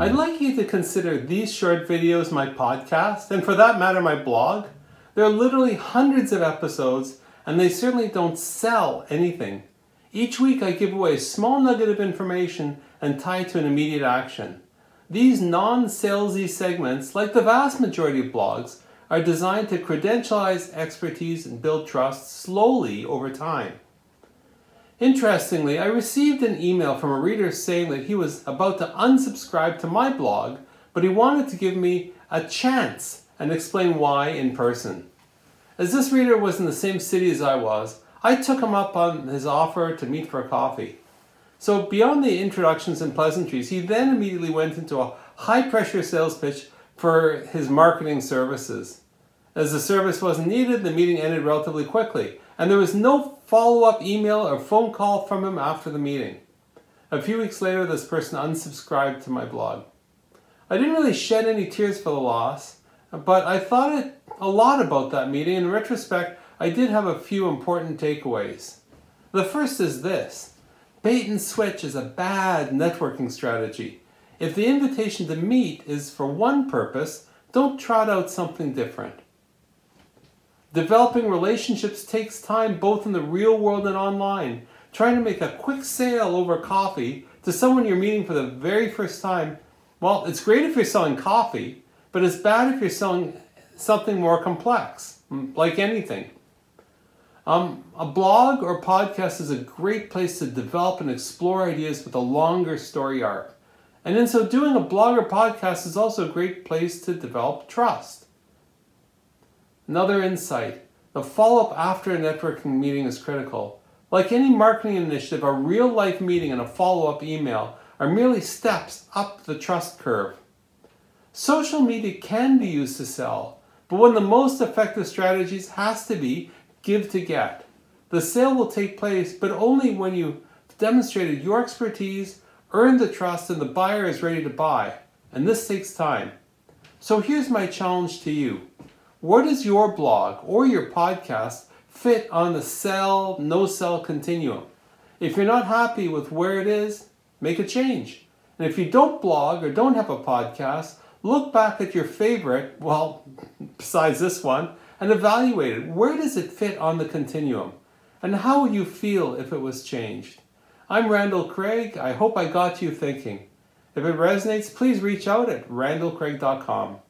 I'd like you to consider these short videos my podcast, and for that matter, my blog. There are literally hundreds of episodes, and they certainly don't sell anything. Each week, I give away a small nugget of information and tie it to an immediate action. These non salesy segments, like the vast majority of blogs, are designed to credentialize expertise and build trust slowly over time. Interestingly, I received an email from a reader saying that he was about to unsubscribe to my blog, but he wanted to give me a chance and explain why in person. As this reader was in the same city as I was, I took him up on his offer to meet for a coffee. So, beyond the introductions and pleasantries, he then immediately went into a high pressure sales pitch for his marketing services. As the service wasn't needed, the meeting ended relatively quickly, and there was no follow up email or phone call from him after the meeting. A few weeks later, this person unsubscribed to my blog. I didn't really shed any tears for the loss, but I thought a lot about that meeting. In retrospect, I did have a few important takeaways. The first is this bait and switch is a bad networking strategy. If the invitation to meet is for one purpose, don't trot out something different. Developing relationships takes time both in the real world and online. Trying to make a quick sale over coffee to someone you're meeting for the very first time, well, it's great if you're selling coffee, but it's bad if you're selling something more complex, like anything. Um, a blog or podcast is a great place to develop and explore ideas with a longer story arc. And in so doing, a blog or podcast is also a great place to develop trust. Another insight the follow up after a networking meeting is critical. Like any marketing initiative, a real life meeting and a follow up email are merely steps up the trust curve. Social media can be used to sell, but one of the most effective strategies has to be give to get. The sale will take place, but only when you've demonstrated your expertise, earned the trust, and the buyer is ready to buy. And this takes time. So here's my challenge to you where does your blog or your podcast fit on the sell, no sell continuum? If you're not happy with where it is, make a change. And if you don't blog or don't have a podcast, look back at your favorite, well, besides this one, and evaluate it. Where does it fit on the continuum? And how would you feel if it was changed? I'm Randall Craig. I hope I got you thinking. If it resonates, please reach out at randallcraig.com.